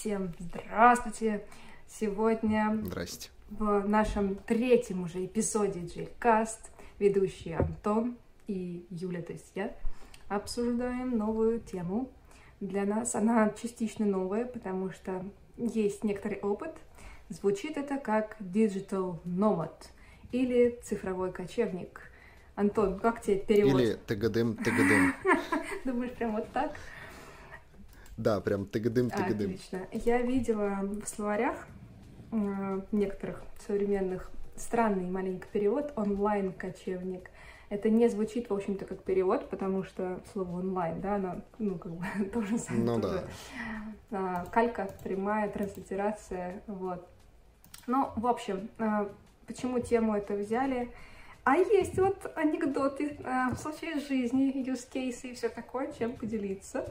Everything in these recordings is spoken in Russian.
Всем здравствуйте! Сегодня Здрасте. в нашем третьем уже эпизоде Джейкаст ведущий Антон и Юля, то есть я, обсуждаем новую тему. Для нас она частично новая, потому что есть некоторый опыт. Звучит это как digital nomad или цифровой кочевник. Антон, как тебе перевод? Или тыгадым, тыгадым. Думаешь, прям вот так? Да, прям тыгадым, А, тыгадым. Отлично. Я видела в словарях э, некоторых современных странный маленький перевод онлайн-кочевник. Это не звучит, в общем-то, как перевод, потому что слово онлайн, да, оно, ну, как бы, тоже самое. Ну тоже, а, Калька, прямая, транслитерация, вот. Ну, в общем, а, почему тему это взяли? А есть вот анекдоты, а, случаи из жизни, use cases и все такое, чем поделиться.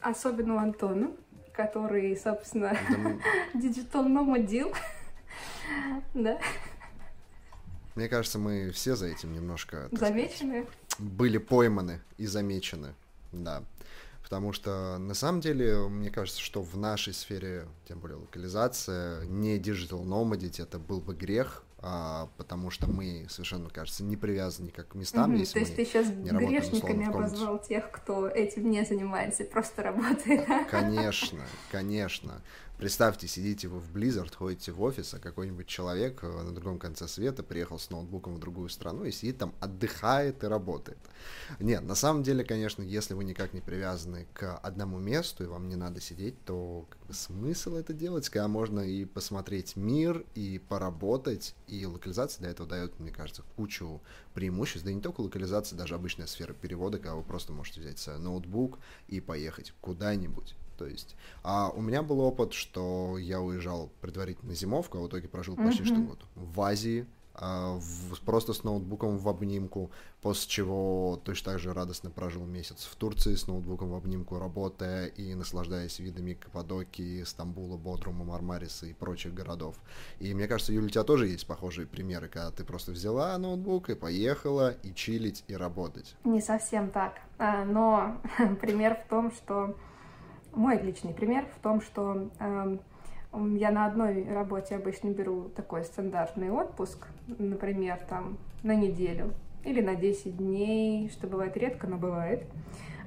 Особенно у Антона, который, собственно, Digital Nomad Да, Мне кажется, мы все за этим немножко замечены. сказать, были пойманы и замечены. Да. Потому что на самом деле, мне кажется, что в нашей сфере, тем более локализация, не digital nomadить, это был бы грех, а, потому что мы совершенно, кажется, не привязаны никак к местам, Мгм, если То есть ты сейчас не работаем, грешниками комнате. обозвал тех, кто этим не занимается, просто работает. Конечно, конечно. Представьте, сидите вы в Blizzard, ходите в офис, а какой-нибудь человек э, на другом конце света приехал с ноутбуком в другую страну и сидит там, отдыхает и работает. Нет, на самом деле, конечно, если вы никак не привязаны к одному месту, и вам не надо сидеть, то смысл это делать, когда можно и посмотреть мир, и поработать, и локализация для этого дает, мне кажется, кучу преимуществ, да и не только локализация, даже обычная сфера перевода, когда вы просто можете взять свой ноутбук и поехать куда-нибудь. То есть, а у меня был опыт, что я уезжал предварительно зимовку, а в итоге прожил почти что Мгм. год в Азии, а, в- просто с ноутбуком в обнимку, после чего точно так же радостно прожил месяц в Турции с ноутбуком в обнимку, работая и наслаждаясь видами Каппадокии, Стамбула, Бодрума, Мармариса и прочих городов. И мне кажется, Юля, у тебя тоже есть похожие примеры, когда ты просто взяла ноутбук и поехала и чилить, и работать. Не совсем так. А, Но пример в том, что... Мой личный пример в том, что м, я на одной работе обычно беру такой стандартный отпуск, например, там на неделю или на 10 дней, что бывает редко, но бывает.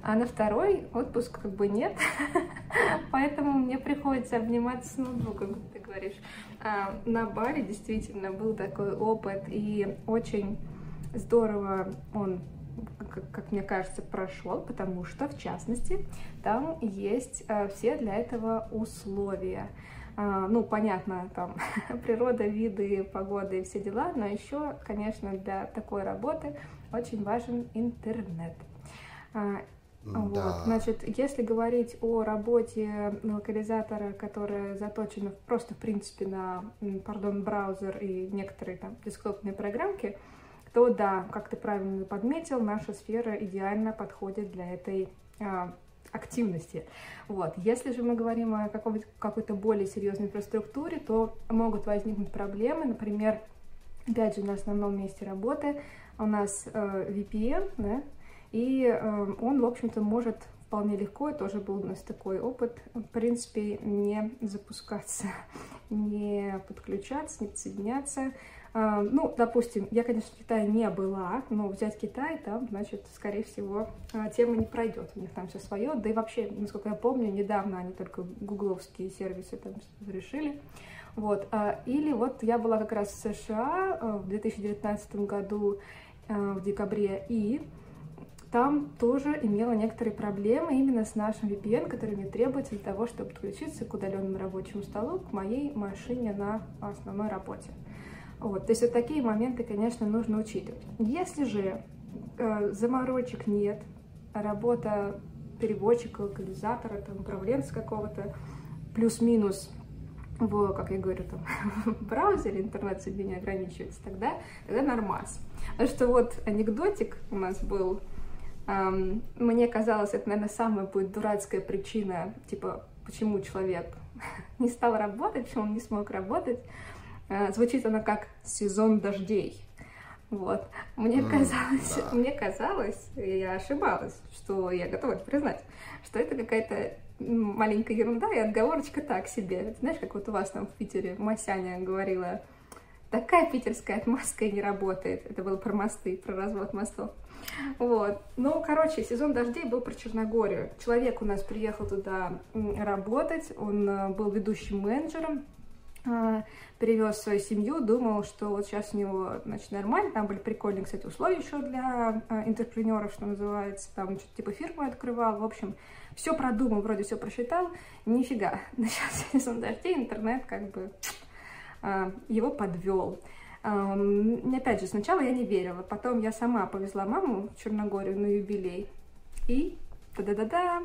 А на второй отпуск как бы нет, поэтому мне приходится обниматься с ноутбуком, как ты говоришь. А, На Бали действительно был такой опыт, и очень здорово он, как, мне кажется, прошел, потому что, в частности, там есть а, все для этого условия. А, ну, понятно, там природа, виды, погода и все дела, но еще, конечно, для такой работы очень важен интернет. А, вот, Да. значит, если говорить о работе локализатора, которая заточена просто, в принципе, на, пардон, браузер и некоторые там десктопные программки, то да, как ты правильно подметил, наша сфера идеально подходит для этой а, активности. Вот. Если же мы говорим о какой- какой-то более серьезной инфраструктуре, то могут возникнуть проблемы, например, опять же, на основном месте работы у нас э, VPN, да, и э, он, в общем-то, может вполне легко, и тоже был у нас такой опыт, в принципе, не запускаться, не подключаться, не подсоединяться. А, Ну, допустим, я, конечно, в Китае не была, но взять Китай, там, значит, скорее всего, а, тема не пройдет. У них там все свое. Да и вообще, насколько я помню, недавно они только гугловские сервисы там решили. Вот. а, Или вот я была как раз в США а, в 2019 году в декабре, и там тоже имела некоторые проблемы именно с нашим VPN, который мне требуется для того, чтобы подключиться к удаленному рабочему столу, к моей машине на основной работе. Вот, то есть вот такие моменты, конечно, нужно учитывать. Если же э, заморочек нет, а работа переводчика, локализатора, там, управленца какого-то, плюс-минус в, как я говорю, там, в браузере интернет-соединение ограничивается, тогда, тогда нормас. Потому что вот анекдотик у нас был, эм, мне казалось, это, наверное, самая будет дурацкая причина, типа, почему человек не стал работать, почему он не смог работать. Э, звучит она как «сезон дождей». Вот. Мне казалось, да. мне казалось, я ошибалась, что я готова это признать, что это какая-то маленькая ерунда и отговорочка так себе. Знаешь, как вот у вас там в Питере Масяня говорила, такая питерская отмазка и не работает. Это было про мосты, про развод мостов. Вот. Ну, короче, сезон дождей был про Черногорию. Человек у нас приехал туда работать, он э, был ведущим менеджером, перевез свою семью, думал, что вот сейчас у него, значит, нормально, там были прикольные, кстати, условия еще для э, интерпренеров, что называется, там что-то типа фирму открывал, в общем, все продумал, вроде все просчитал, нифига, начался сезон дождей, интернет как бы его подвел. Опять же, сначала я не верила, потом я сама повезла маму в Черногорию на юбилей. И да-да-да-да,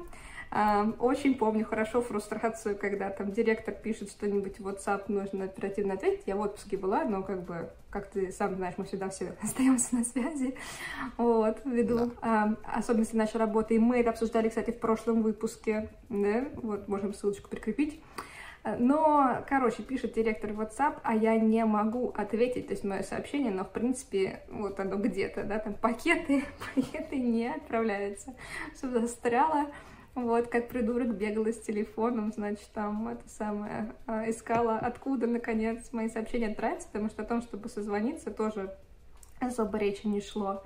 очень помню хорошо фрустрацию, когда там директор пишет что-нибудь в WhatsApp, нужно оперативно ответить. Я в отпуске была, но как бы, как ты сам знаешь, мы всегда все остаемся на связи. Вот, ввиду да. особенности нашей работы. И мы это обсуждали, кстати, в прошлом выпуске. Да? Вот, можем ссылочку прикрепить. Но, короче, пишет директор WhatsApp, а я не могу ответить, то есть мое сообщение, но, в принципе, вот оно где-то, да, там пакеты, пакеты не отправляются. Все застряло. Вот, как придурок бегала с телефоном, значит, там это самое, а, искала, откуда, наконец, мои сообщения отправятся, потому что о том, чтобы созвониться, тоже особо речи не шло.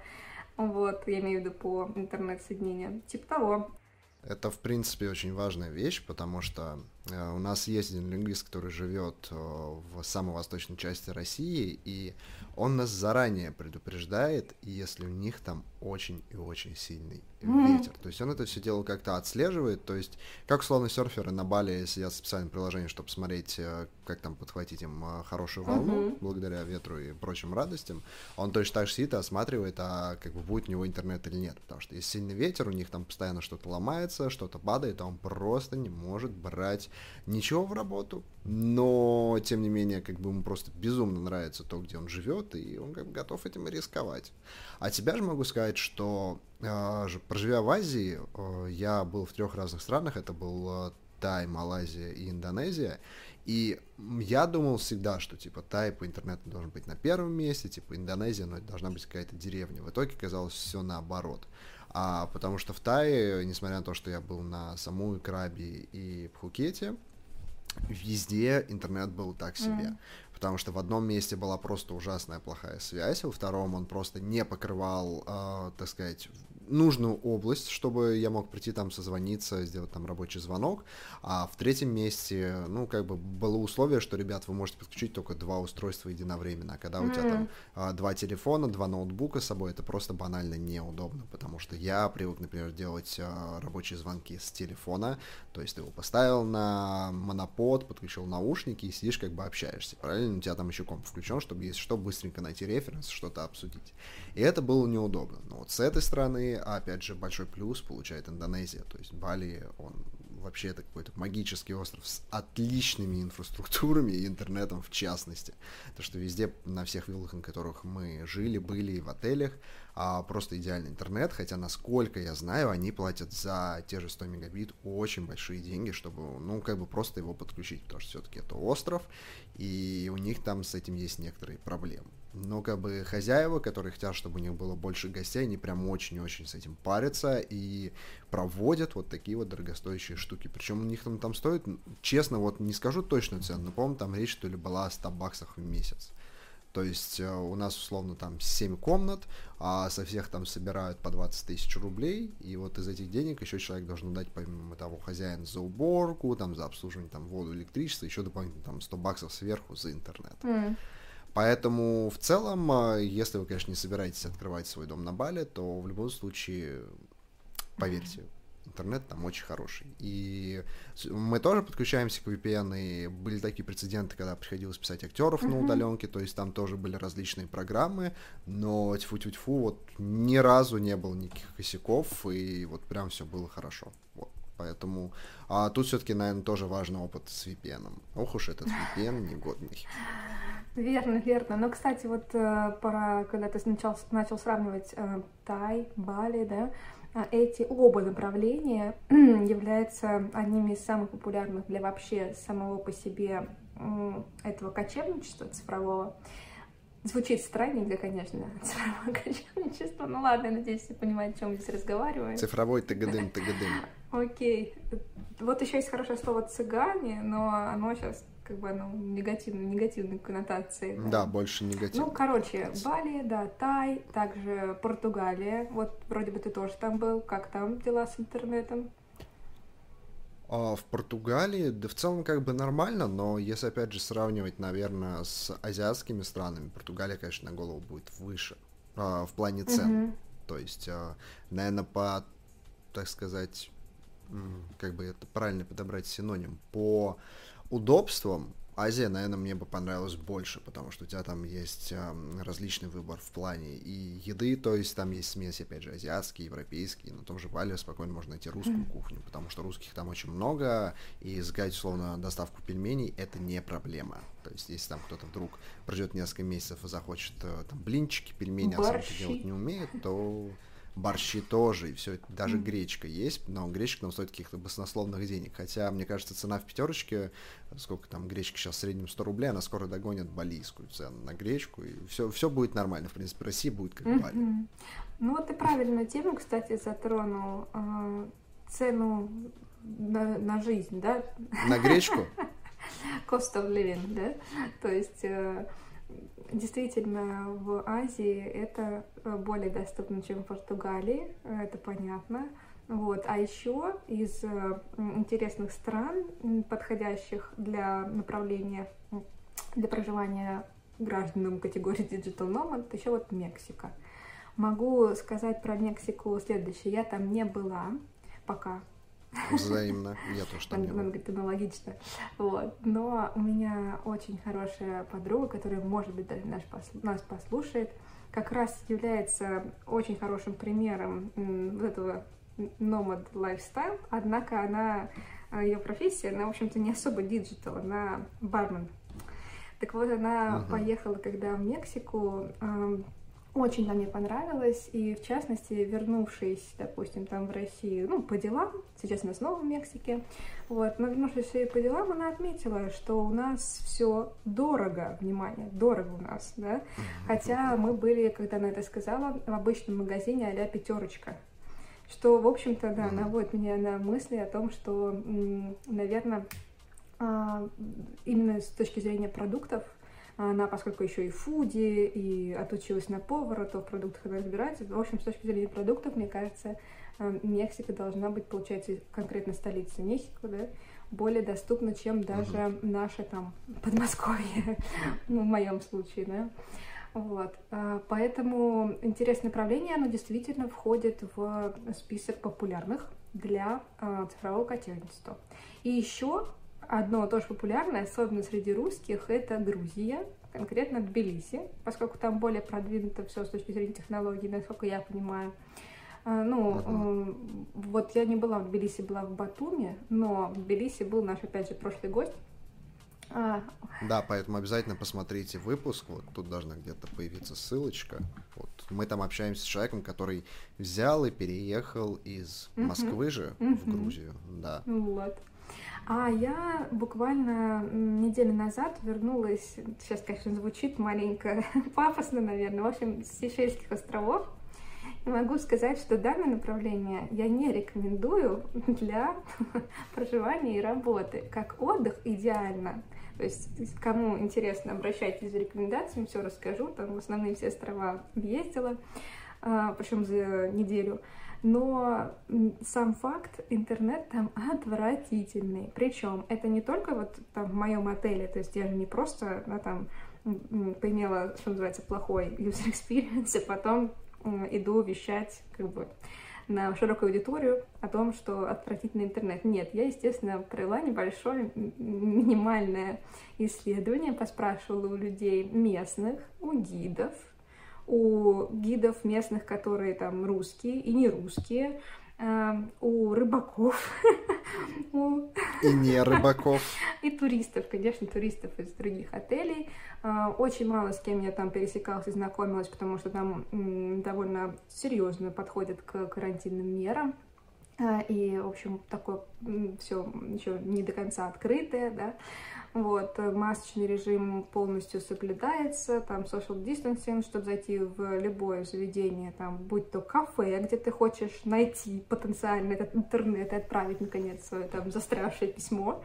Вот, я имею в виду по интернет-соединению. Типа того. Это, в принципе, очень важная вещь, потому что у нас есть один лингвист, который живет э, в самой восточной части России, и он нас заранее предупреждает, если у них там очень и очень сильный mm-hmm. ветер. То есть он это все дело как-то отслеживает. То есть, как условно серферы на Бали сидят в специальном приложении, чтобы смотреть, э, как там подхватить им э, хорошую волну mm-hmm. благодаря ветру и прочим радостям. Он точно так же сидит и осматривает, а как бы будет у него интернет или нет. Потому что если сильный ветер, у них там постоянно что-то ломается, что-то падает, а он просто не может брать ничего в работу. Но, тем не менее, как бы ему просто безумно нравится то, где он живет, и он как бы готов этим рисковать. А тебя же могу сказать, что э, проживя в Азии, э, я был в трех разных странах. Это был э, Тай, Малайзия и Индонезия. И я думал всегда, что типа Тай по интернету должен быть на первом месте, типа Индонезия, но это должна быть какая-то деревня. В итоге казалось все наоборот. А, потому что в Тае, несмотря на то, что я был на Самуи, Крабе и Пхукете, везде интернет был так себе. Mm потому что в одном месте была просто ужасная плохая связь, во втором он просто не покрывал, э, так сказать, нужную область, чтобы я мог прийти там созвониться, сделать там рабочий звонок. А в третьем месте, ну, как бы было условие, что, ребят, вы можете подключить только два устройства единовременно. А когда mm-hmm. у тебя там а, два телефона, два ноутбука с собой, это просто банально неудобно, потому что я привык, например, делать а, рабочие звонки с телефона, то есть ты его поставил на монопод, подключил наушники и сидишь как бы общаешься. Правильно? У тебя там еще комп включен, чтобы, если что, быстренько найти референс, что-то обсудить. И это было неудобно. Но вот с этой стороны, опять же, большой плюс получает Индонезия. То есть Бали, он вообще это какой-то магический остров с отличными инфраструктурами и интернетом в частности. То, что везде, на всех виллах, на которых мы жили, были и в отелях, а просто идеальный интернет, хотя, насколько я знаю, они платят за те же 100 мегабит очень большие деньги, чтобы, ну, как бы просто его подключить, потому что все-таки это остров, и у них там с этим есть некоторые проблемы. Но как бы хозяева, которые хотят, чтобы у них было больше гостей, они прям очень-очень с этим парятся и проводят вот такие вот дорогостоящие штуки. Причем у них там, там стоит, честно, вот не скажу точную цену, но, по-моему, там речь что ли была о 100 баксах в месяц. То есть э, у нас условно там 7 комнат, а со всех там собирают по 20 тысяч рублей, и вот из этих денег еще человек должен дать помимо того хозяин за уборку, там за обслуживание там воду, электричество, еще дополнительно там 100 баксов сверху за интернет. Mm. Поэтому в целом, э, если вы, конечно, не собираетесь открывать свой дом на Бали, то в любом случае, поверьте, интернет там очень хороший. И мы тоже подключаемся к VPN, и были такие прецеденты, когда приходилось писать актеров mm-hmm. на удаленке, то есть там тоже были различные программы, но тьфу-тьфу-тьфу, вот ни разу не было никаких косяков, и вот прям все было хорошо. Вот. Поэтому а тут все-таки, наверное, тоже важный опыт с VPN. Ох уж этот VPN негодный. Верно, верно. Но, кстати, вот э, пора, когда ты начал, начал сравнивать э, Тай, Бали, да, а эти оба направления являются одними из самых популярных для вообще самого по себе этого кочевничества цифрового. Звучит странненько, конечно, цифровое кочевничество. Ну ладно, я надеюсь, все понимают, о чем здесь разговариваю. Цифровой тыгадым, тыгадым. Окей. Вот еще есть хорошее слово цыгане, но оно сейчас как бы оно негативной, негативной коннотации. Да, да больше негативной. Ну, короче, Бали, да, Тай, также Португалия. Вот вроде бы ты тоже там был. Как там дела с интернетом? А в Португалии, да в целом как бы нормально, но если опять же сравнивать, наверное, с азиатскими странами, Португалия, конечно, на голову будет выше а, в плане цен. Mm-hmm. То есть, а, наверное, по, так сказать, как бы это правильно подобрать синоним, по удобствам Азия, наверное, мне бы понравилась больше, потому что у тебя там есть э, различный выбор в плане и еды, то есть там есть смесь, опять же, азиатские, европейские, на том же Бали спокойно можно найти русскую кухню, потому что русских там очень много, и сгать, условно, доставку пельменей — это не проблема. То есть если там кто-то вдруг проживет несколько месяцев и захочет э, там блинчики, пельмени, а сам это делать не умеет, то борщи тоже, и все, даже mm. гречка есть, но гречка нам стоит каких-то баснословных денег. Хотя, мне кажется, цена в пятерочке, сколько там гречка сейчас в среднем 100 рублей, она скоро догонит балийскую цену на гречку, и все, все будет нормально. В принципе, Россия будет как mm-hmm. Бали. Ну вот ты правильную тему, кстати, затронул. Э, цену на, на жизнь, да? На гречку? Cost of living, да? То есть э, Действительно, в Азии это э, более доступно, чем в Португалии, это понятно. Вот. А еще из э, интересных стран, подходящих для направления, для проживания гражданам категории Digital Nomad, еще вот Мексика. Могу сказать про Мексику следующее. Я там не была пока, Взаимно. Я тоже там не был. аналогично. Вот. Но у меня очень хорошая подруга, которая, может быть, даже наш, нас послушает, как раз является очень хорошим примером вот этого nomad lifestyle, однако она, а, ее профессия, она, в общем-то, не особо digital, она бармен. Так вот, она uh-huh. поехала, когда в Мексику, очень нам мне понравилось, и в частности, вернувшись, допустим, там в Россию, ну, по делам, сейчас она снова в Мексике, вот, но вернувшись по делам, она отметила, что у нас все дорого, внимание, дорого у нас, да, хотя мы были, когда она это сказала, в обычном магазине а-ля пятерочка, что, в общем-то, да, наводит меня на мысли о том, что, наверное, а, именно с точки зрения продуктов, она, поскольку еще и фуди, и отучилась на повара, то в продуктах она разбирается. В общем, с точки зрения продуктов, мне кажется, э, Мексика должна быть, получается, конкретно столица Мексики, да, более доступна, чем даже uh-huh. наше там Подмосковье, ну, в моем случае, да. Вот. А, поэтому интересное направление, оно действительно входит в список популярных для а, цифрового котельничества. И еще одно тоже популярное, особенно среди русских, это Грузия, конкретно Тбилиси, поскольку там более продвинуто все с точки зрения технологий, насколько я понимаю. А, ну, uh-huh. вот я не была в Тбилиси, была в Батуме, но в Тбилиси был наш, опять же, прошлый гость. А... Да, поэтому обязательно посмотрите выпуск, вот тут должна где-то появиться ссылочка. Вот мы там общаемся с человеком, который взял и переехал из Москвы uh-huh. же uh-huh. в Грузию, да. Вот. А я буквально неделю назад вернулась, сейчас, конечно, звучит маленько пафосно, наверное, в общем, с Сейшельских островов. И могу сказать, что данное направление я не рекомендую для проживания и работы. Как отдых идеально. То есть, кому интересно, обращайтесь за рекомендациями, все расскажу. Там в основные все острова ездила, а, причем за неделю но сам факт, интернет там отвратительный. Причем это не только вот там в моем отеле, то есть я же не просто да, там поимела, что называется, плохой user experience, и потом иду вещать как бы на широкую аудиторию о том, что отвратительный интернет. Нет, я, естественно, провела небольшое минимальное исследование, поспрашивала у людей местных, у гидов, у гидов местных, которые там русские и не русские, э, у рыбаков. И не рыбаков. И туристов, конечно, туристов из других отелей. Э, очень мало с кем я там пересекалась и знакомилась, потому что там довольно серьезно подходят к карантинным мерам. Э, и, в общем, такое все еще не до конца открытое, да. вот, масочный режим полностью соблюдается, там social distancing, чтобы зайти в любое заведение, там, будь то кафе, где ты хочешь найти потенциально этот интернет и отправить, наконец, свое там застрявшее письмо,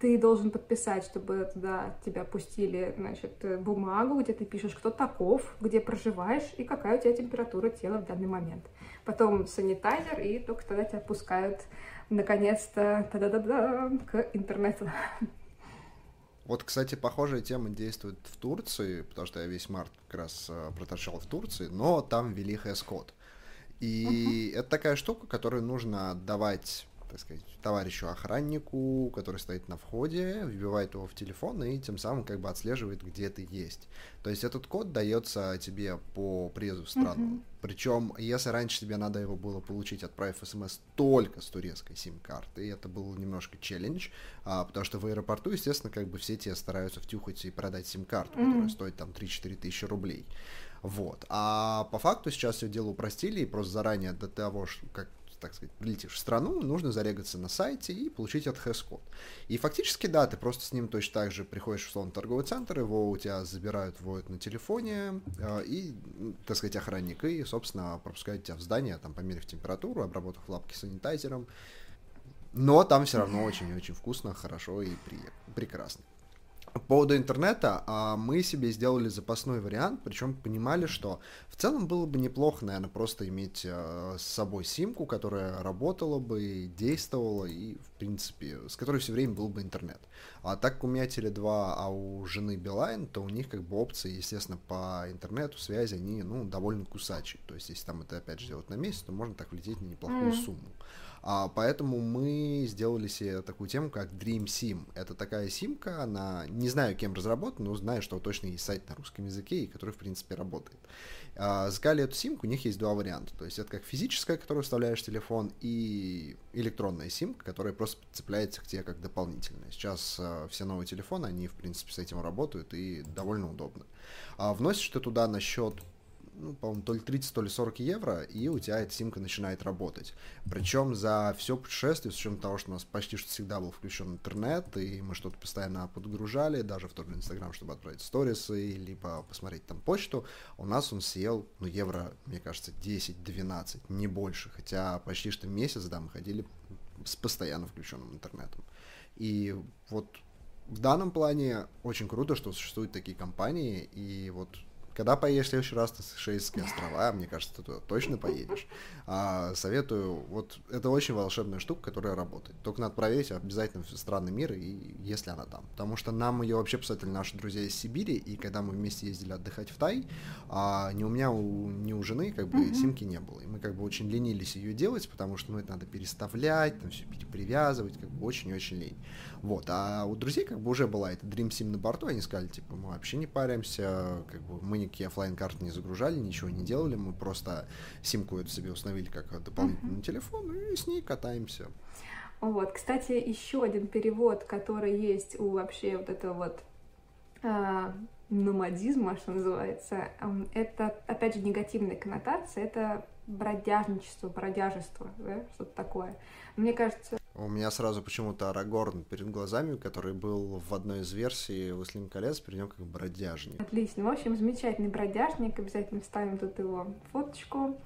ты должен подписать, чтобы туда тебя пустили, значит, бумагу, где ты пишешь, кто таков, где проживаешь и какая у тебя температура тела в данный момент. Потом санитайзер, и только тогда тебя пускают, наконец-то, та-да-да-да, к интернету. Вот, кстати, похожая тема действует в Турции, потому что я весь март как раз э, проторчал в Турции, но там ввели хэс-код. И uh-huh. это такая штука, которую нужно отдавать так сказать, товарищу охраннику, который стоит на входе, вбивает его в телефон и тем самым как бы отслеживает, где ты есть. То есть этот код дается тебе по приезду в страну. Uh-huh. Причем, если раньше тебе надо его было получить, отправив смс только с турецкой сим-карты, это был немножко челлендж, а, потому что в аэропорту, естественно, как бы все тебе стараются втюхать и продать сим-карту, uh-huh. которая стоит там 3-4 тысячи рублей. Вот. А по факту сейчас все дело упростили, и просто заранее до того, как так сказать, прилетишь в страну, нужно зарегаться на сайте и получить этот хэс-код. И фактически, да, ты просто с ним точно так же приходишь в условно торговый центр, его у тебя забирают, вводят на телефоне, э, и, так сказать, охранник, и, собственно, пропускают тебя в здание, там, померив температуру, обработав лапки санитайзером, но там все равно очень-очень вкусно, хорошо и при... прекрасно. По поводу интернета а, мы себе сделали запасной вариант, причем понимали, что в целом было бы неплохо, наверное, просто иметь а, с собой симку, которая работала бы, действовала и, в принципе, с которой все время был бы интернет. А так как у меня Теле2, а у жены Билайн, то у них как бы опции, естественно, по интернету, связи, они, ну, довольно кусачие. То есть, если там это, опять же, делать на месяц, то можно так влететь на неплохую mm-hmm. сумму. А, поэтому мы сделали себе такую тему, как Dream Sim. Это такая симка, она не знаю, кем разработана, но знаю, что точно есть сайт на русском языке, и который, в принципе, работает. А, заказали эту симку, у них есть два варианта. То есть это как физическая, которую вставляешь в телефон, и электронная симка, которая просто цепляется к тебе как дополнительная. Сейчас а, все новые телефоны, они, в принципе, с этим работают, и довольно удобно. А, вносишь ты туда на счет ну, по-моему, то ли 30, то ли 40 евро, и у тебя эта симка начинает работать. Причем за все путешествие, с учетом того, что у нас почти что всегда был включен интернет, и мы что-то постоянно подгружали, даже в тот же Инстаграм, чтобы отправить сторисы, либо посмотреть там почту, у нас он съел, ну, евро, мне кажется, 10-12, не больше, хотя почти что месяц, да, мы ходили с постоянно включенным интернетом. И вот в данном плане очень круто, что существуют такие компании, и вот когда поедешь в следующий раз на Сейшельские острова, мне кажется, ты туда точно поедешь. А, советую, вот это очень волшебная штука, которая работает. Только надо проверить обязательно в странный мир, и если она там. Потому что нам ее вообще посоветовали наши друзья из Сибири, и когда мы вместе ездили отдыхать в Тай, а, ни у меня, у, ни у жены как бы mm-hmm. симки не было. И мы как бы очень ленились ее делать, потому что ну, это надо переставлять, там все привязывать, как бы очень-очень лень. Вот. А у друзей как бы уже была эта Dream Sim на борту, они сказали, типа, мы вообще не паримся, как бы мы никакие офлайн карты не загружали, ничего не делали, мы просто симку эту себе установили как дополнительный uh-huh. телефон и с ней катаемся. Вот, кстати, еще один перевод, который есть у вообще вот этого вот а, номадизма, что называется, это, опять же, негативная коннотация, это бродяжничество, бродяжество, да, что-то такое. Мне кажется... У меня сразу почему-то Арагорн перед глазами, который был в одной из версий «Властелин колец», при нем как бродяжник. Отлично. В общем, замечательный бродяжник. Обязательно вставим тут его фоточку.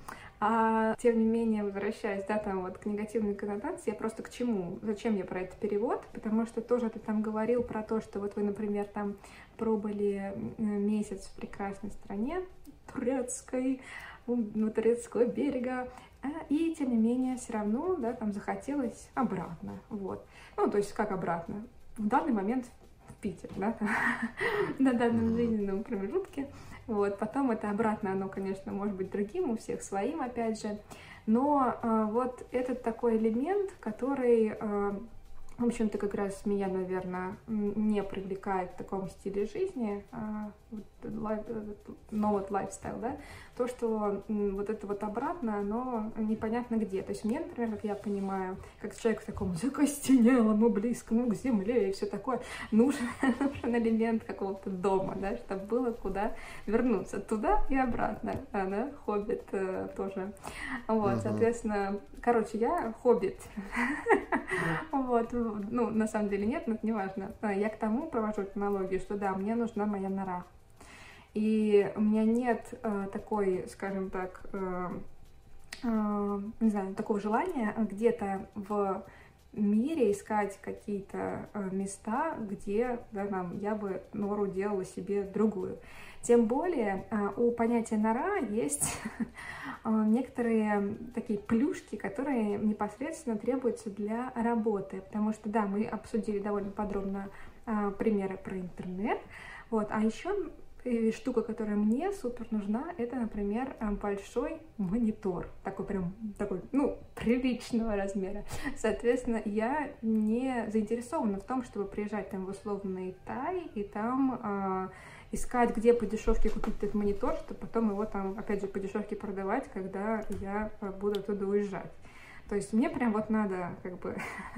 А тем не менее, возвращаясь, да, там вот к негативной коннотации, я просто к чему? Зачем я про этот перевод? Потому что тоже ты там говорил про то, что вот вы, например, там пробыли месяц в прекрасной стране турецкой, у турецкого берега, и тем не менее все равно, да, там захотелось обратно, вот. Ну, то есть как обратно? В данный момент в Питер, да, на данном жизненном промежутке, вот. Потом это обратно, оно, конечно, может быть другим, у всех своим, опять же, но э, вот этот такой элемент, который э, в общем-то, как раз меня, наверное, не привлекает в таком стиле жизни, новый лайфстайл, да, то, что вот это вот обратно, оно непонятно где. То есть мне, например, как я понимаю, как человек в таком закостенелом и близкому к земле и все такое, нужен, нужен элемент какого-то дома, да, чтобы было куда вернуться. Туда и обратно, да, хоббит э, тоже. Вот, uh-huh. соответственно, короче, я хоббит. вот, ну, на самом деле нет, но это не важно. А, я к тому провожу аналогию, что да, мне нужна моя нора. И у меня нет э, такой, скажем так, э, э, не знаю, такого желания где-то в мире искать какие-то э, места, где да, там, я бы нору делала себе другую. Тем более э, у понятия нора есть э, некоторые такие плюшки, которые непосредственно требуются для работы. Потому что, да, мы обсудили довольно подробно примеры про интернет. Вот. А еще и штука, которая мне супер нужна, это, например, э, большой монитор, такой прям, такой, ну, приличного размера. Соответственно, я не заинтересована в том, чтобы приезжать там в условный Тай и там э, искать, где по дешевке купить этот монитор, чтобы потом его там, опять же, по дешевке продавать, когда я э, буду оттуда уезжать. То есть мне прям вот надо как бы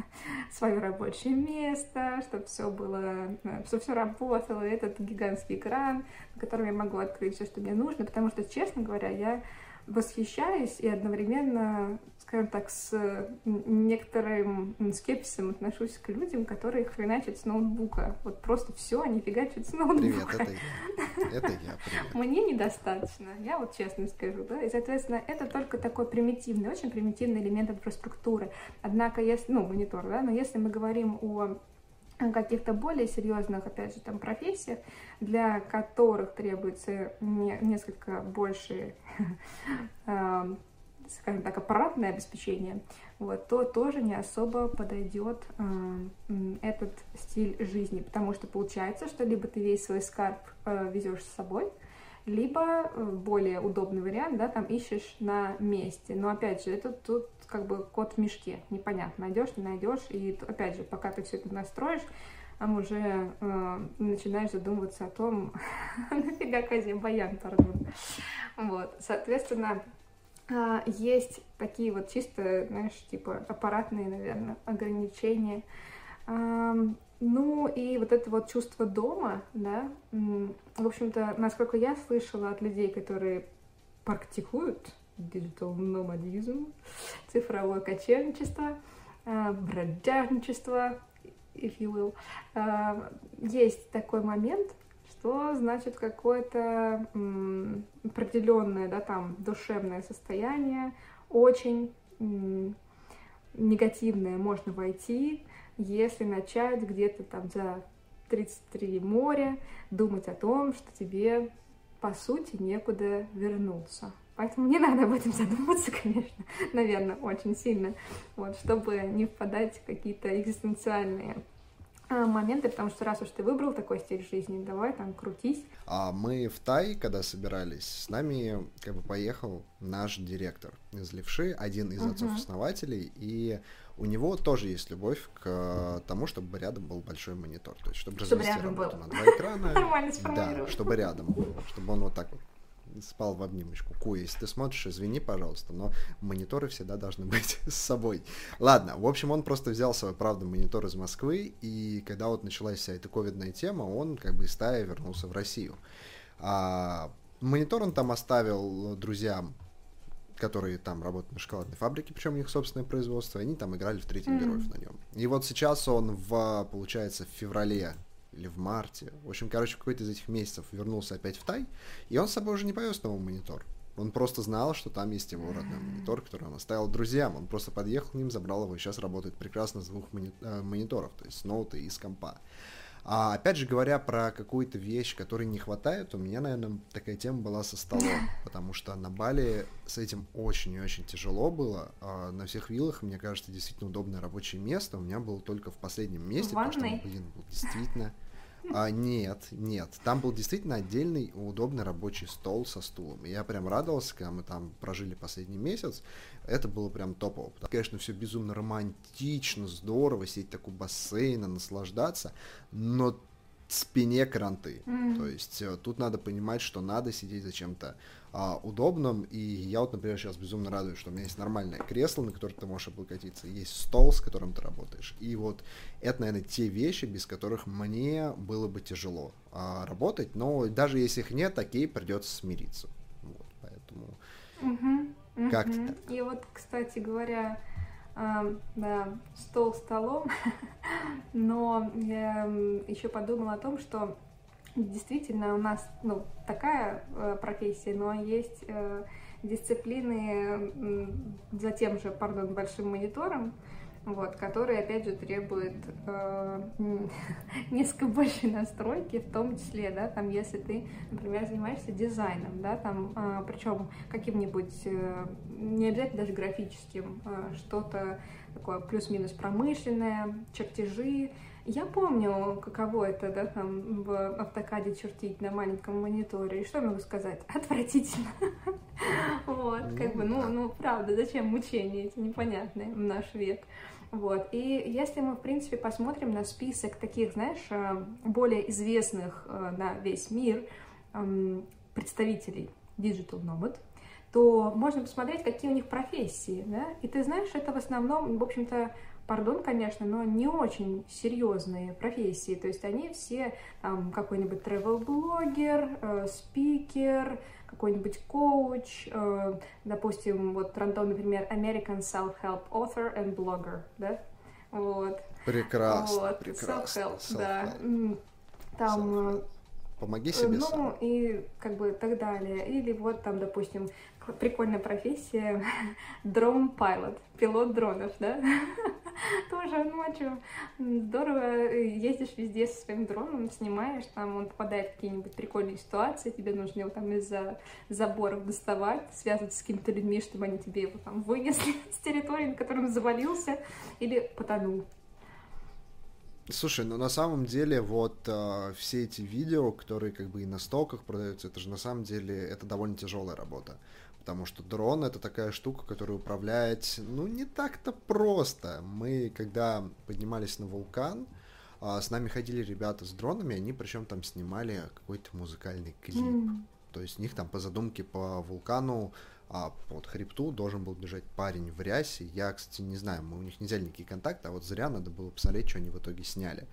свое рабочее место, чтобы все было, чтобы все работало, этот гигантский экран, на котором я могу открыть все, что мне нужно, потому что, честно говоря, я восхищаюсь и одновременно, скажем так, с некоторым скепсисом отношусь к людям, которые хреначат с ноутбука. Вот просто все, они фигачат с ноутбука. Привет, это я. Это я, привет. Мне недостаточно, я вот честно скажу, да, и, соответственно, это только такой примитивный, очень примитивный элемент инфраструктуры. Однако, если, ну, монитор, да, но если мы говорим о каких-то более серьезных, опять же, там профессиях, для которых требуется не, несколько больше, э, скажем так, аппаратное обеспечение, вот, то тоже не особо подойдет э, этот стиль жизни, потому что получается, что либо ты весь свой скарб э, везешь с собой, либо э, более удобный вариант, да, там ищешь на месте. Но опять же, это тут как бы кот в мешке, непонятно, найдешь, не найдешь. И опять же, пока ты все это настроишь, там уже э, начинаешь задумываться о том, нафига козе баян, пардон. Вот, соответственно, э, есть такие вот чисто, знаешь, типа аппаратные, наверное, ограничения. Э, ну и вот это вот чувство дома, да, в общем-то, насколько я слышала от людей, которые практикуют digital номадизм, цифровое кочевничество, э, бродяжничество, if you will, э, есть такой момент, что значит какое-то определенное, да, там, душевное состояние, очень негативное можно войти, если начать где-то там за 33 моря думать о том, что тебе, по сути, некуда вернуться. Поэтому не надо об этом задумываться, конечно, наверное, очень сильно, вот, чтобы не впадать в какие-то экзистенциальные а, моменты, потому что раз уж ты выбрал такой стиль жизни, давай там крутись. А мы в Тай, когда собирались, с нами как бы поехал наш директор из Левши, один из uh-huh. отцов-основателей, и у него тоже есть любовь к тому, чтобы рядом был большой монитор, то есть чтобы, чтобы работу был. на два экрана. Нормально Да, чтобы рядом был, чтобы он вот так вот спал в обнимочку. Ку, если ты смотришь, извини, пожалуйста, но мониторы всегда должны быть с собой. Ладно, в общем, он просто взял свой, правда, монитор из Москвы, и когда вот началась вся эта ковидная тема, он как бы из стаи вернулся в Россию. А, монитор он там оставил друзьям, которые там работают на шоколадной фабрике, причем у них собственное производство, они там играли в третьих mm-hmm. героев на нем. И вот сейчас он в, получается, в феврале или в марте. В общем, короче, в какой-то из этих месяцев вернулся опять в Тай, и он с собой уже не повез новый монитор. Он просто знал, что там есть его родной монитор, который он оставил друзьям. Он просто подъехал к ним, забрал его, и сейчас работает прекрасно с двух мони- э, мониторов, то есть с ноута и с компа. А опять же говоря про какую-то вещь, которой не хватает, у меня, наверное, такая тема была со столом, потому что на Бали с этим очень и очень тяжело было. А на всех виллах, мне кажется, действительно удобное рабочее место. У меня было только в последнем месте, потому что, блин, был действительно а, нет, нет. Там был действительно отдельный удобный рабочий стол со стулом. Я прям радовался, когда мы там прожили последний месяц. Это было прям топово. Конечно, все безумно романтично, здорово, сидеть так у бассейна, наслаждаться. Но спине кранты. Mm. То есть э, тут надо понимать, что надо сидеть за чем-то а, удобным. И я вот, например, сейчас безумно радуюсь, что у меня есть нормальное кресло, на которое ты можешь облокотиться, есть стол, с которым ты работаешь. И вот это, наверное, те вещи, без которых мне было бы тяжело а, работать. Но даже если их нет, окей, придется смириться. Вот, поэтому mm-hmm. Mm-hmm. как-то. И вот, кстати говоря, Да, стол столом, но я еще подумала о том, что действительно у нас ну, такая э, профессия, но есть э, дисциплины за тем же, пардон, большим монитором, вот, которые, опять же, требуют э, несколько большей настройки, в том числе, да, там, если ты, например, занимаешься дизайном, да, там, э, причем каким-нибудь, э, не обязательно даже графическим, э, что-то такое плюс-минус промышленное, чертежи. Я помню, каково это, да, там, в автокаде чертить на маленьком мониторе, и что я могу сказать? Отвратительно. Вот, как бы, ну, ну, правда, зачем мучения эти непонятные в наш век? Вот. И если мы, в принципе, посмотрим на список таких, знаешь, э, более известных э, на весь мир эм, представителей Digital Nomad, то можно посмотреть, какие у них профессии, да, и ты знаешь, это в основном, в общем-то, пардон, конечно, но не очень серьезные профессии, то есть они все там какой-нибудь travel-блогер, э, спикер, какой-нибудь коуч, э, допустим, вот Рантон, например, American Self-Help Author and Blogger, да, вот. Прекрасно, вот. прекрасно. Self-help, self да. Там self Помоги себе Ну, сам. и как бы так далее. Или вот там, допустим, прикольная профессия дрон пилот, дронов, да? Тоже, что, здорово, ездишь везде со своим дроном, снимаешь, там он попадает в какие-нибудь прикольные ситуации, тебе нужно его там из-за заборов доставать, связываться с какими-то людьми, чтобы они тебе его там вынесли с территории, на которой он завалился или потонул. Слушай, ну на самом деле вот э, все эти видео, которые как бы и на стоках продаются, это же на самом деле это довольно тяжелая работа. Потому что дрон это такая штука, которую управлять, ну, не так-то просто. Мы, когда поднимались на вулкан, э, с нами ходили ребята с дронами, они причем там снимали какой-то музыкальный клип. Mm. То есть у них там по задумке по вулкану а под хребту должен был бежать парень в рясе. Я, кстати, не знаю, мы, у них не взяли никакие контакты, а вот зря надо было посмотреть, что они в итоге сняли.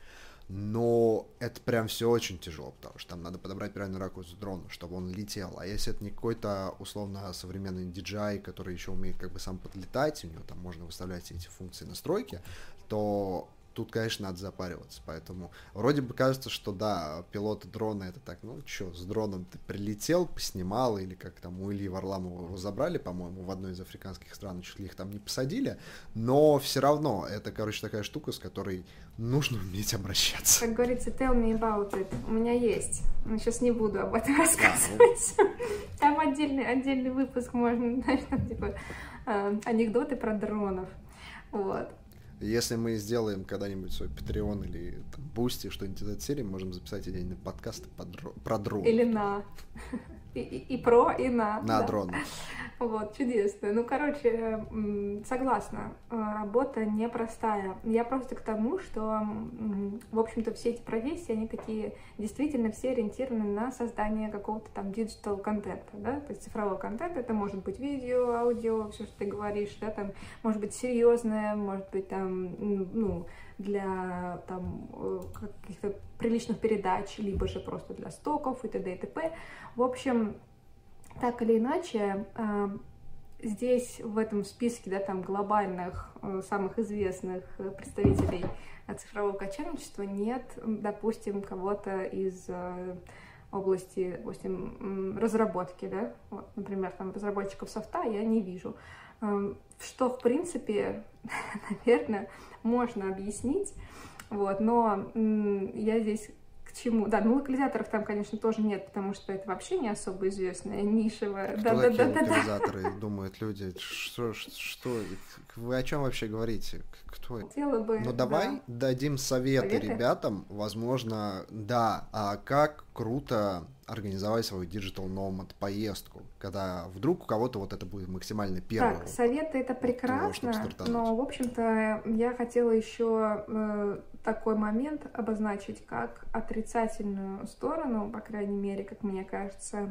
Но это прям все очень тяжело, потому что там надо подобрать правильный ракурс дрона, чтобы он летел. А если это не какой-то условно современный DJI, который еще умеет как бы сам подлетать, у него там можно выставлять эти функции настройки, то тут, конечно, надо запариваться. Поэтому вроде бы кажется, что да, пилот дрона это так, ну что, с дроном ты прилетел, поснимал, или как там у Ильи Варламова его забрали, по-моему, в одной из африканских стран, чуть ли их там не посадили, но все равно это, короче, такая штука, с которой нужно уметь обращаться. Как говорится, tell me about it. У меня есть. Но сейчас не буду об этом рассказывать. Да, ну... Там отдельный, отдельный выпуск можно, знаешь, там типа э, анекдоты про дронов. Вот. Если мы сделаем когда-нибудь свой Patreon или там, что-нибудь из этой серии, можем записать отдельный подкаст про дрон. Или на. И, и, и про, и на. На да. дрон. Вот, чудесно. Ну, короче, согласна, э, работа непростая. Я просто к тому, что, в общем-то, все эти профессии, они такие, действительно, все ориентированы на создание какого-то там digital контента, да, то есть цифровой контент, это может быть видео, аудио, все, что ты говоришь, да, там, может быть серьезное, может быть там, ну, для там э, каких-то приличных передач, либо же просто для стоков и т.д. и т.п. В общем, так или иначе, э, здесь в этом списке, да, там глобальных, э, самых известных представителей цифрового кочевничества нет, допустим, кого-то из области, допустим, разработки, да, вот, например, там разработчиков софта я не вижу, что, в принципе, наверное, можно объяснить, вот, но я здесь к чему? Да, ну локализаторов там, конечно, тоже нет, потому что это вообще не особо известная нишевая. Да, такие да, да, локализаторы, да. думают люди, что, что, вы о чем вообще говорите? Кто Хотела бы, Ну давай да. дадим советы, советы ребятам, возможно, да, а как круто организовать свою Digital Nomad поездку, когда вдруг у кого-то вот это будет максимально первый Так, советы это прекрасно, того, но, в общем-то, я хотела еще э, такой момент обозначить, как отрицательную сторону, по крайней мере, как мне кажется,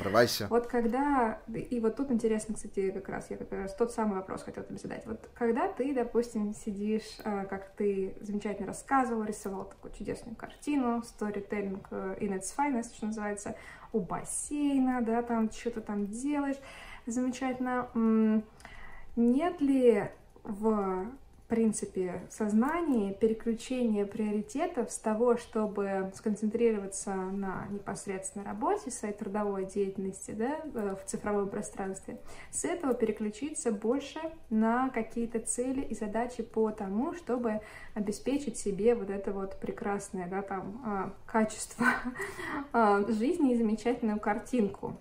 Врывайся. Вот когда, и вот тут интересно, кстати, как раз я как раз тот самый вопрос хотела тебе задать. Вот когда ты, допустим, сидишь, э, как ты замечательно рассказывал, рисовал такую чудесную картину, storytelling э, in its finest, что называется, у бассейна, да, там что-то там делаешь, замечательно. Нет ли в принципе, сознании переключение приоритетов с того, чтобы сконцентрироваться на непосредственно работе, своей трудовой деятельности да, э, в цифровом пространстве, с этого переключиться больше на какие-то цели и задачи по тому, чтобы обеспечить себе вот это вот прекрасное да, там, а, качество а, жизни и замечательную картинку.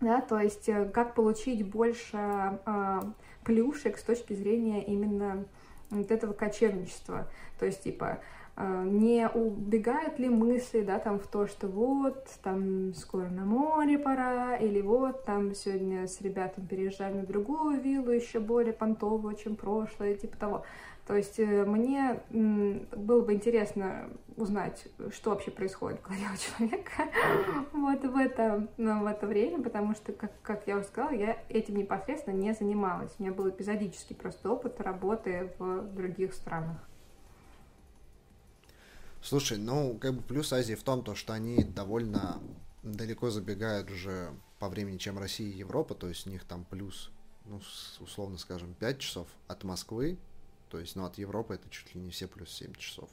Да, то есть э, как получить больше а, плюшек с точки зрения именно вот этого кочевничества. То есть, типа, э, не убегают ли мысли, да, там, в то, что вот, там, скоро на море пора, или вот, там, сегодня с ребятами переезжали на другую виллу, еще более понтовую, чем прошлое, типа того. То есть э, мне было бы интересно узнать, что вообще происходит в голове у человека вот в это, ну, в это время, потому что, как, как я уже сказала, я этим непосредственно не занималась. У меня был эпизодический просто опыт работы в других странах. Слушай, ну, как бы плюс Азии в том, то, что они довольно далеко забегают уже по времени, чем Россия и Европа, то есть у них там плюс, ну, условно скажем, 5 часов от Москвы, то есть, ну, от Европы это чуть ли не все плюс 7 часов.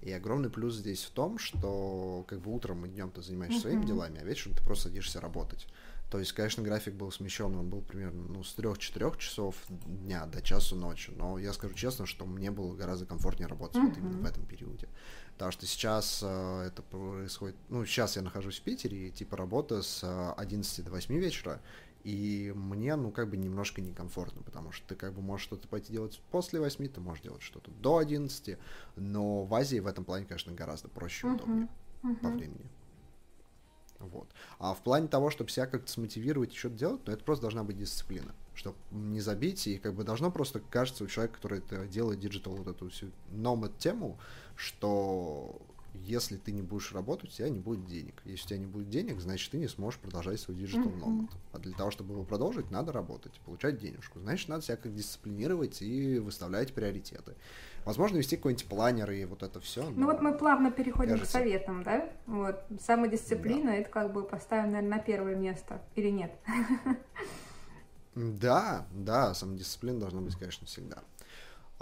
И огромный плюс здесь в том, что как бы утром и днем ты занимаешься uh-huh. своими делами, а вечером ты просто садишься работать. То есть, конечно, график был смещен, он был примерно ну, с 3-4 часов дня до часу ночи. Но я скажу честно, что мне было гораздо комфортнее работать uh-huh. вот именно в этом периоде. Потому что сейчас э, это происходит... Ну, сейчас я нахожусь в Питере, и типа работа с 11 э, до 8 вечера, и мне, ну, как бы немножко некомфортно, потому что ты как бы можешь что-то пойти делать после восьми, ты можешь делать что-то до одиннадцати, но в Азии в этом плане, конечно, гораздо проще и uh-huh. удобнее uh-huh. по времени. Вот. А в плане того, чтобы себя как-то смотивировать и что-то делать, ну, это просто должна быть дисциплина. Чтобы не забить, и как бы должно просто кажется у человека, который это делает, digital, вот эту всю nomad тему, что если ты не будешь работать, у тебя не будет денег. Если у тебя не будет денег, значит, ты не сможешь продолжать свой digital nomad. Mm-hmm. А для того, чтобы его продолжить, надо работать, получать денежку. Значит, надо себя как дисциплинировать и выставлять приоритеты. Возможно, вести какой-нибудь планер и вот это все. Ну вот мы плавно переходим кажется... к советам, да? Вот. Самодисциплина да. это как бы поставим, наверное, на первое место. Или нет? Да, да, самодисциплина должна быть, конечно, всегда.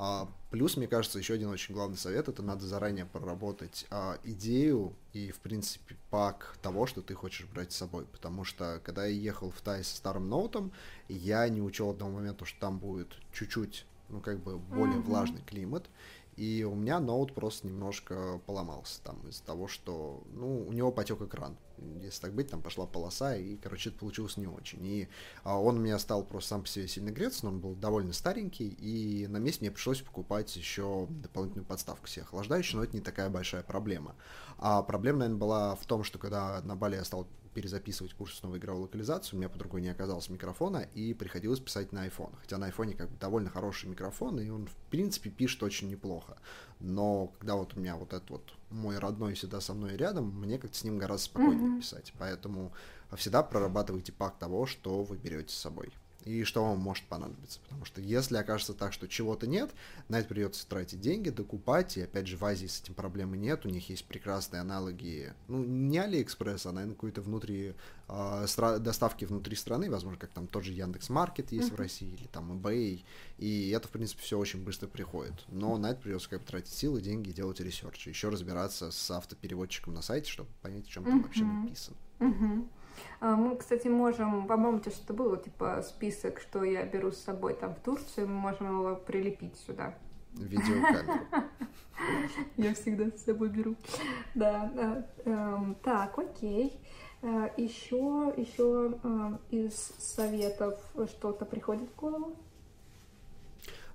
А, плюс, мне кажется, еще один очень главный совет это надо заранее проработать а, идею и, в принципе, пак того, что ты хочешь брать с собой. Потому что, когда я ехал в Тай со старым ноутом, я не учел одного момента, что там будет чуть-чуть, ну, как бы более mm-hmm. влажный климат. И у меня ноут просто немножко поломался там из-за того, что, ну, у него потек экран. Если так быть, там пошла полоса, и, короче, это получилось не очень. И а, он у меня стал просто сам по себе сильно греться, но он был довольно старенький, и на месте мне пришлось покупать еще дополнительную подставку себе охлаждающую, но это не такая большая проблема. А проблема, наверное, была в том, что когда на Бали я стал перезаписывать курс снова игровой локализации, у меня по другой не оказалось микрофона, и приходилось писать на iPhone. Хотя на iPhone как бы довольно хороший микрофон, и он, в принципе, пишет очень неплохо. Но когда вот у меня вот этот вот мой родной всегда со мной рядом, мне как-то с ним гораздо спокойнее mm-hmm. писать. Поэтому всегда прорабатывайте pack того, что вы берете с собой и что вам может понадобиться. Потому что если окажется так, что чего-то нет, на это придется тратить деньги, докупать, и опять же в Азии с этим проблемы нет, у них есть прекрасные аналоги, ну не Алиэкспресс, а, наверное, какой-то внутри, э, стра- доставки внутри страны, возможно, как там тот же Яндекс Маркет есть mm-hmm. в России, или там eBay, и это, в принципе, все очень быстро приходит. Но на это придется как бы тратить силы, деньги делать research, еще разбираться с автопереводчиком на сайте, чтобы понять, о чем mm-hmm. там вообще написано. Mm-hmm. А, мы, кстати, можем, по-моему, то, что было, типа, список, что я беру с собой там в Турцию, мы можем его прилепить сюда. Видеокамеру. Я всегда с собой беру. Да. Эм, так, окей. Еще, э, еще э, из советов что-то приходит в голову?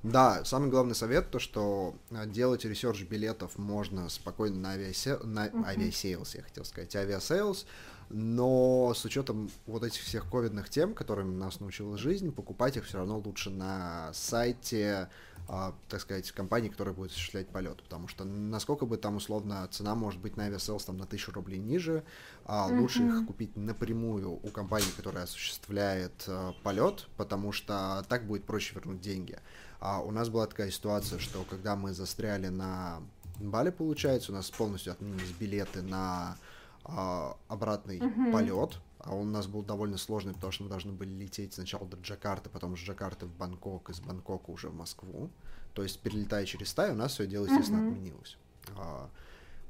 Да, самый главный совет то, что э, делать research билетов можно спокойно на, Авиасе... на uh-huh. Aviasales, я хотел сказать, Aviasales, но с учетом вот этих всех ковидных тем, которыми нас научила жизнь, покупать их все равно лучше на сайте, а, так сказать, компании, которая будет осуществлять полет, потому что насколько бы там условно цена может быть на Aviasales там на тысячу рублей ниже, а mm-hmm. лучше их купить напрямую у компании, которая осуществляет а, полет, потому что так будет проще вернуть деньги. А у нас была такая ситуация, что когда мы застряли на Бали, получается, у нас полностью отменились билеты на а, обратный mm-hmm. полет, а он у нас был довольно сложный, потому что мы должны были лететь сначала до Джакарты, потом с Джакарты в Бангкок, из Бангкока уже в Москву. То есть, перелетая через Тай, у нас все дело, естественно, mm-hmm. отменилось. А,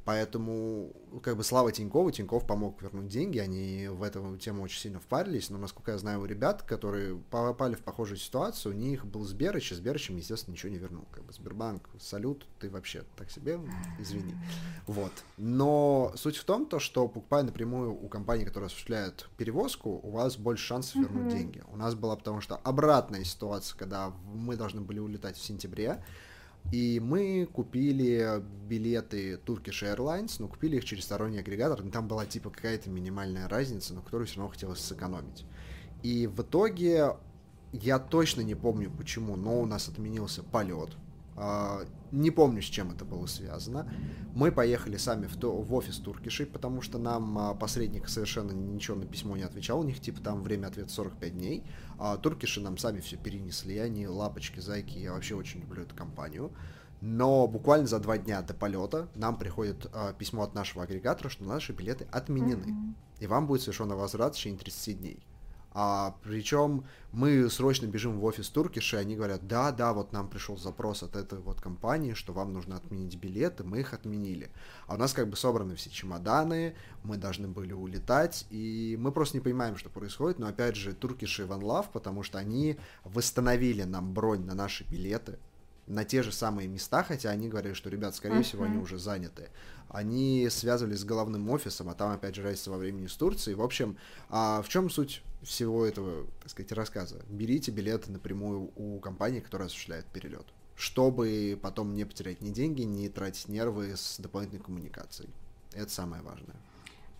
Поэтому, как бы, слава Тинькову, Тиньков помог вернуть деньги, они в эту тему очень сильно впарились, но, насколько я знаю, у ребят, которые попали в похожую ситуацию, у них был Сберыч, и Сберыч им, естественно, ничего не вернул. Как бы, Сбербанк, салют, ты вообще так себе, извини. Вот. Но суть в том, то, что покупая напрямую у компании, которая осуществляет перевозку, у вас больше шансов вернуть деньги. У нас была потому что обратная ситуация, когда мы должны были улетать в сентябре, и мы купили билеты Turkish Airlines, но купили их через сторонний агрегатор, и там была типа какая-то минимальная разница, но которую все равно хотелось сэкономить. И в итоге я точно не помню почему, но у нас отменился полет. А, не помню, с чем это было связано. Мы поехали сами в, то, в офис Туркиши, потому что нам а, посредник совершенно ничего на письмо не отвечал. У них типа там время ответа 45 дней. А Туркиши нам сами все перенесли. Они лапочки, зайки. Я вообще очень люблю эту компанию. Но буквально за два дня до полета нам приходит э, письмо от нашего агрегатора, что наши билеты отменены. Mm-hmm. И вам будет совершен возврат в течение 30 дней. А, причем мы срочно бежим в офис Туркиш, и они говорят, да, да, вот нам пришел запрос от этой вот компании, что вам нужно отменить билеты, мы их отменили. А у нас как бы собраны все чемоданы, мы должны были улетать, и мы просто не понимаем, что происходит, но опять же, Туркиш и One Love, потому что они восстановили нам бронь на наши билеты, на те же самые места, хотя они говорили, что, ребят, скорее uh-huh. всего, они уже заняты. Они связывались с головным офисом, а там, опять же, разница во времени с Турцией. В общем, а в чем суть всего этого, так сказать, рассказа? Берите билеты напрямую у компании, которая осуществляет перелет, чтобы потом не потерять ни деньги, ни тратить нервы с дополнительной коммуникацией. Это самое важное.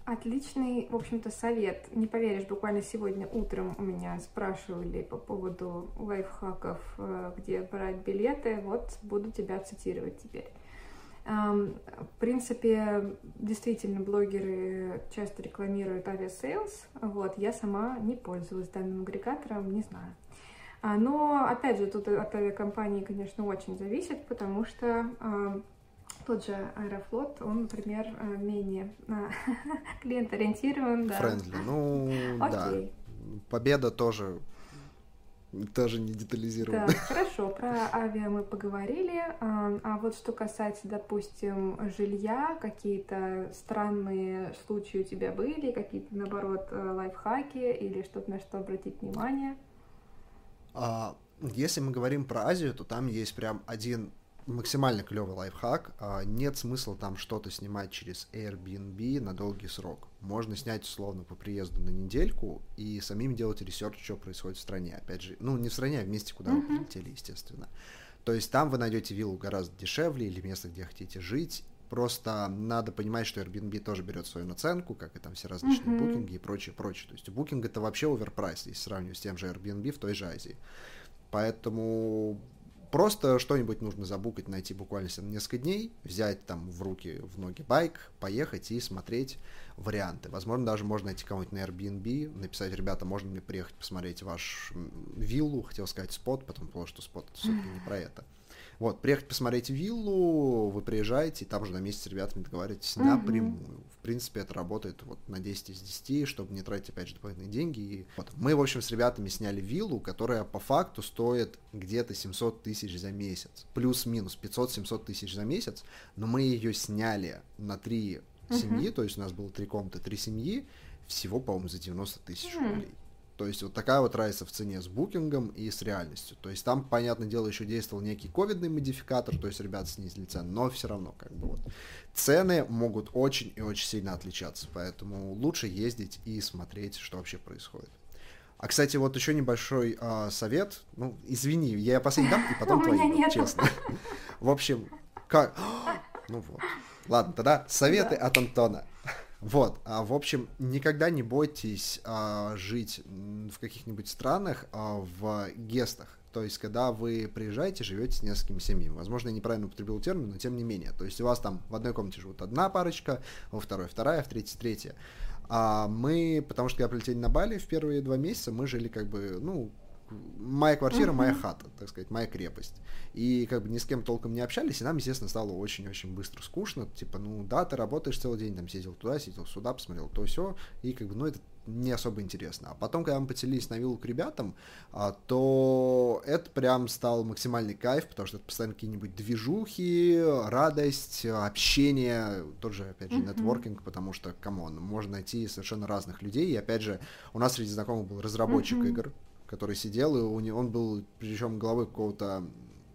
Отличный, в общем-то, совет. Не поверишь, буквально сегодня утром у меня спрашивали по поводу лайфхаков, э, где брать билеты. Вот буду тебя цитировать теперь. В принципе, действительно, блогеры часто рекламируют Aviasales. Вот, я сама не пользовалась данным агрегатором, не знаю. А, но, опять же, тут от авиакомпании, конечно, очень зависит, потому что тот же Аэрофлот, он, например, э, менее а, клиент-ориентирован. Да. Френдли, ну Окей. да. Победа тоже тоже не детализировано. Да, хорошо, про авиа мы поговорили. А, а вот что касается, допустим, жилья, какие-то странные случаи у тебя были, какие-то, наоборот, э, лайфхаки или что-то, на что обратить внимание? А, если мы говорим про Азию, то там есть прям один максимально клевый лайфхак. А, нет смысла там что-то снимать через Airbnb на долгий срок. Можно снять условно по приезду на недельку и самим делать research, что происходит в стране. Опять же, ну не в стране, а в месте, куда mm-hmm. вы прилетели, естественно. То есть там вы найдете виллу гораздо дешевле или место, где хотите жить. Просто надо понимать, что Airbnb тоже берет свою наценку, как и там все различные mm-hmm. букинги и прочее, прочее. То есть букинг это вообще overprice, если сравнивать с тем же Airbnb в той же Азии. Поэтому Просто что-нибудь нужно забукать, найти буквально на несколько дней, взять там в руки, в ноги байк, поехать и смотреть варианты. Возможно, даже можно найти кого-нибудь на Airbnb, написать, ребята, можно мне приехать посмотреть ваш виллу, хотел сказать спот, потом понял, что спот все-таки не про это. Вот, приехать посмотреть виллу, вы приезжаете, и там же на месте с ребятами договариваетесь mm-hmm. напрямую. В принципе, это работает вот на 10 из 10, чтобы не тратить, опять же, дополнительные деньги. И вот. Мы, в общем, с ребятами сняли виллу, которая по факту стоит где-то 700 тысяч за месяц. Плюс-минус 500-700 тысяч за месяц, но мы ее сняли на три mm-hmm. семьи, то есть у нас было три комнаты, три семьи, всего, по-моему, за 90 тысяч mm-hmm. рублей. То есть вот такая вот разница в цене с букингом и с реальностью. То есть там, понятное дело, еще действовал некий ковидный модификатор, то есть ребята снизили цены, но все равно как бы вот цены могут очень и очень сильно отличаться, поэтому лучше ездить и смотреть, что вообще происходит. А, кстати, вот еще небольшой а, совет. Ну, извини, я последний дам, и потом твои, честно. В общем, как... Ну вот. Ладно, тогда советы от Антона. Вот, а, в общем, никогда не бойтесь а, жить в каких-нибудь странах а, в гестах. То есть, когда вы приезжаете, живете с несколькими семьями. Возможно, я неправильно употребил термин, но тем не менее. То есть, у вас там в одной комнате живут одна парочка, во второй вторая, в третьей третья. А мы, потому что когда прилетели на Бали в первые два месяца, мы жили как бы, ну, моя квартира, моя хата, так сказать, моя крепость. И как бы ни с кем толком не общались, и нам, естественно, стало очень-очень быстро скучно. Типа, ну да, ты работаешь целый день, там сидел туда, сидел сюда, посмотрел то все, и как бы, ну это не особо интересно. А потом, когда мы поселились на виллу к ребятам, а, то это прям стал максимальный кайф, потому что это постоянно какие-нибудь движухи, радость, общение, тот же, опять же, нетворкинг, mm-hmm. потому что, come on, можно найти совершенно разных людей. И, опять же, у нас среди знакомых был разработчик mm-hmm. игр, который сидел, и у него, он был, причем, главой какого-то,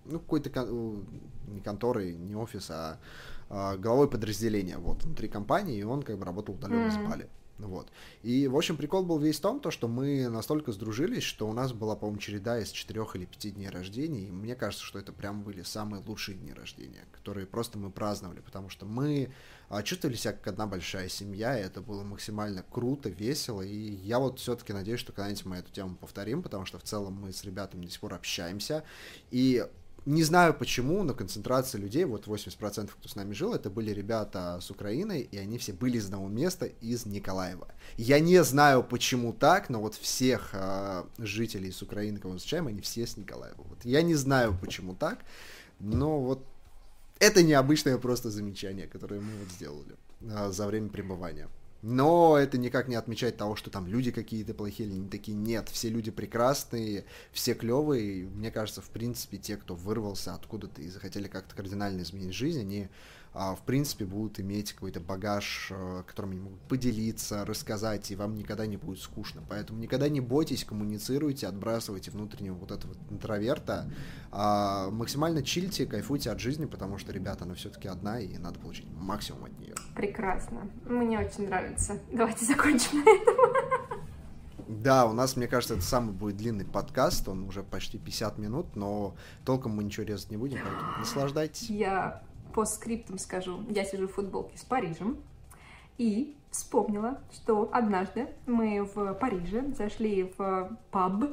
ну, какой-то, кон, не конторы, не офиса, а, а главой подразделения, вот, внутри компании, и он как бы работал удаленно mm-hmm. с Бали. Вот. И, в общем, прикол был весь в том, то, что мы настолько сдружились, что у нас была, по-моему, череда из четырех или пяти дней рождения, и мне кажется, что это прям были самые лучшие дни рождения, которые просто мы праздновали, потому что мы а, чувствовали себя как одна большая семья, и это было максимально круто, весело, и я вот все-таки надеюсь, что когда-нибудь мы эту тему повторим, потому что в целом мы с ребятами до сих пор общаемся, и не знаю почему, но концентрация людей, вот 80% кто с нами жил, это были ребята с Украины, и они все были из одного места, из Николаева. Я не знаю почему так, но вот всех э, жителей с Украины, кого мы встречаем, они все с Николаева. Вот я не знаю почему так, но вот это необычное просто замечание, которое мы вот сделали э, за время пребывания. Но это никак не отмечает того, что там люди какие-то плохие или не такие. Нет, все люди прекрасные, все клевые. Мне кажется, в принципе, те, кто вырвался откуда-то и захотели как-то кардинально изменить жизнь, они в принципе, будут иметь какой-то багаж, э, которым они могут поделиться, рассказать, и вам никогда не будет скучно. Поэтому никогда не бойтесь, коммуницируйте, отбрасывайте внутреннего вот этого интроверта, а, максимально чильте, кайфуйте от жизни, потому что, ребята, она все-таки одна, и надо получить максимум от нее. Прекрасно. Мне очень нравится. Давайте закончим на этом. Да, у нас, мне кажется, это самый будет длинный подкаст, он уже почти 50 минут, но толком мы ничего резать не будем, поэтому наслаждайтесь. Я по скриптам скажу, я сижу в футболке с Парижем и вспомнила, что однажды мы в Париже зашли в паб,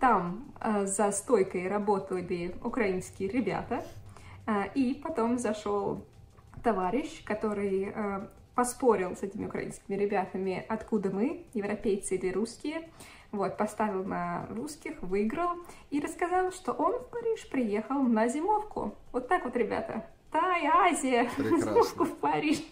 там э, за стойкой работали украинские ребята, э, и потом зашел товарищ, который э, поспорил с этими украинскими ребятами, откуда мы, европейцы или русские, вот, поставил на русских, выиграл и рассказал, что он в Париж приехал на зимовку. Вот так вот, ребята. Тай, Азия, Прекрасно. в Париж.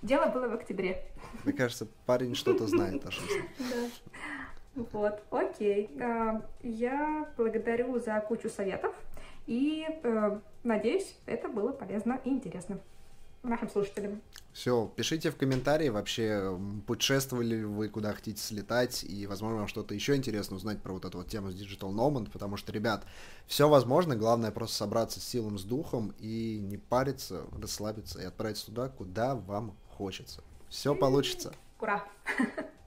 Дело было в октябре. Мне кажется, парень что-то знает о жизни. Да. Вот, окей. А, я благодарю за кучу советов и э, надеюсь, это было полезно и интересно нашим слушателям. Все, пишите в комментарии вообще, путешествовали ли вы, куда хотите слетать, и, возможно, вам что-то еще интересно узнать про вот эту вот тему с Digital Nomad, потому что, ребят, все возможно, главное просто собраться с силом, с духом и не париться, расслабиться и отправиться туда, куда вам хочется. Все получится. Ура!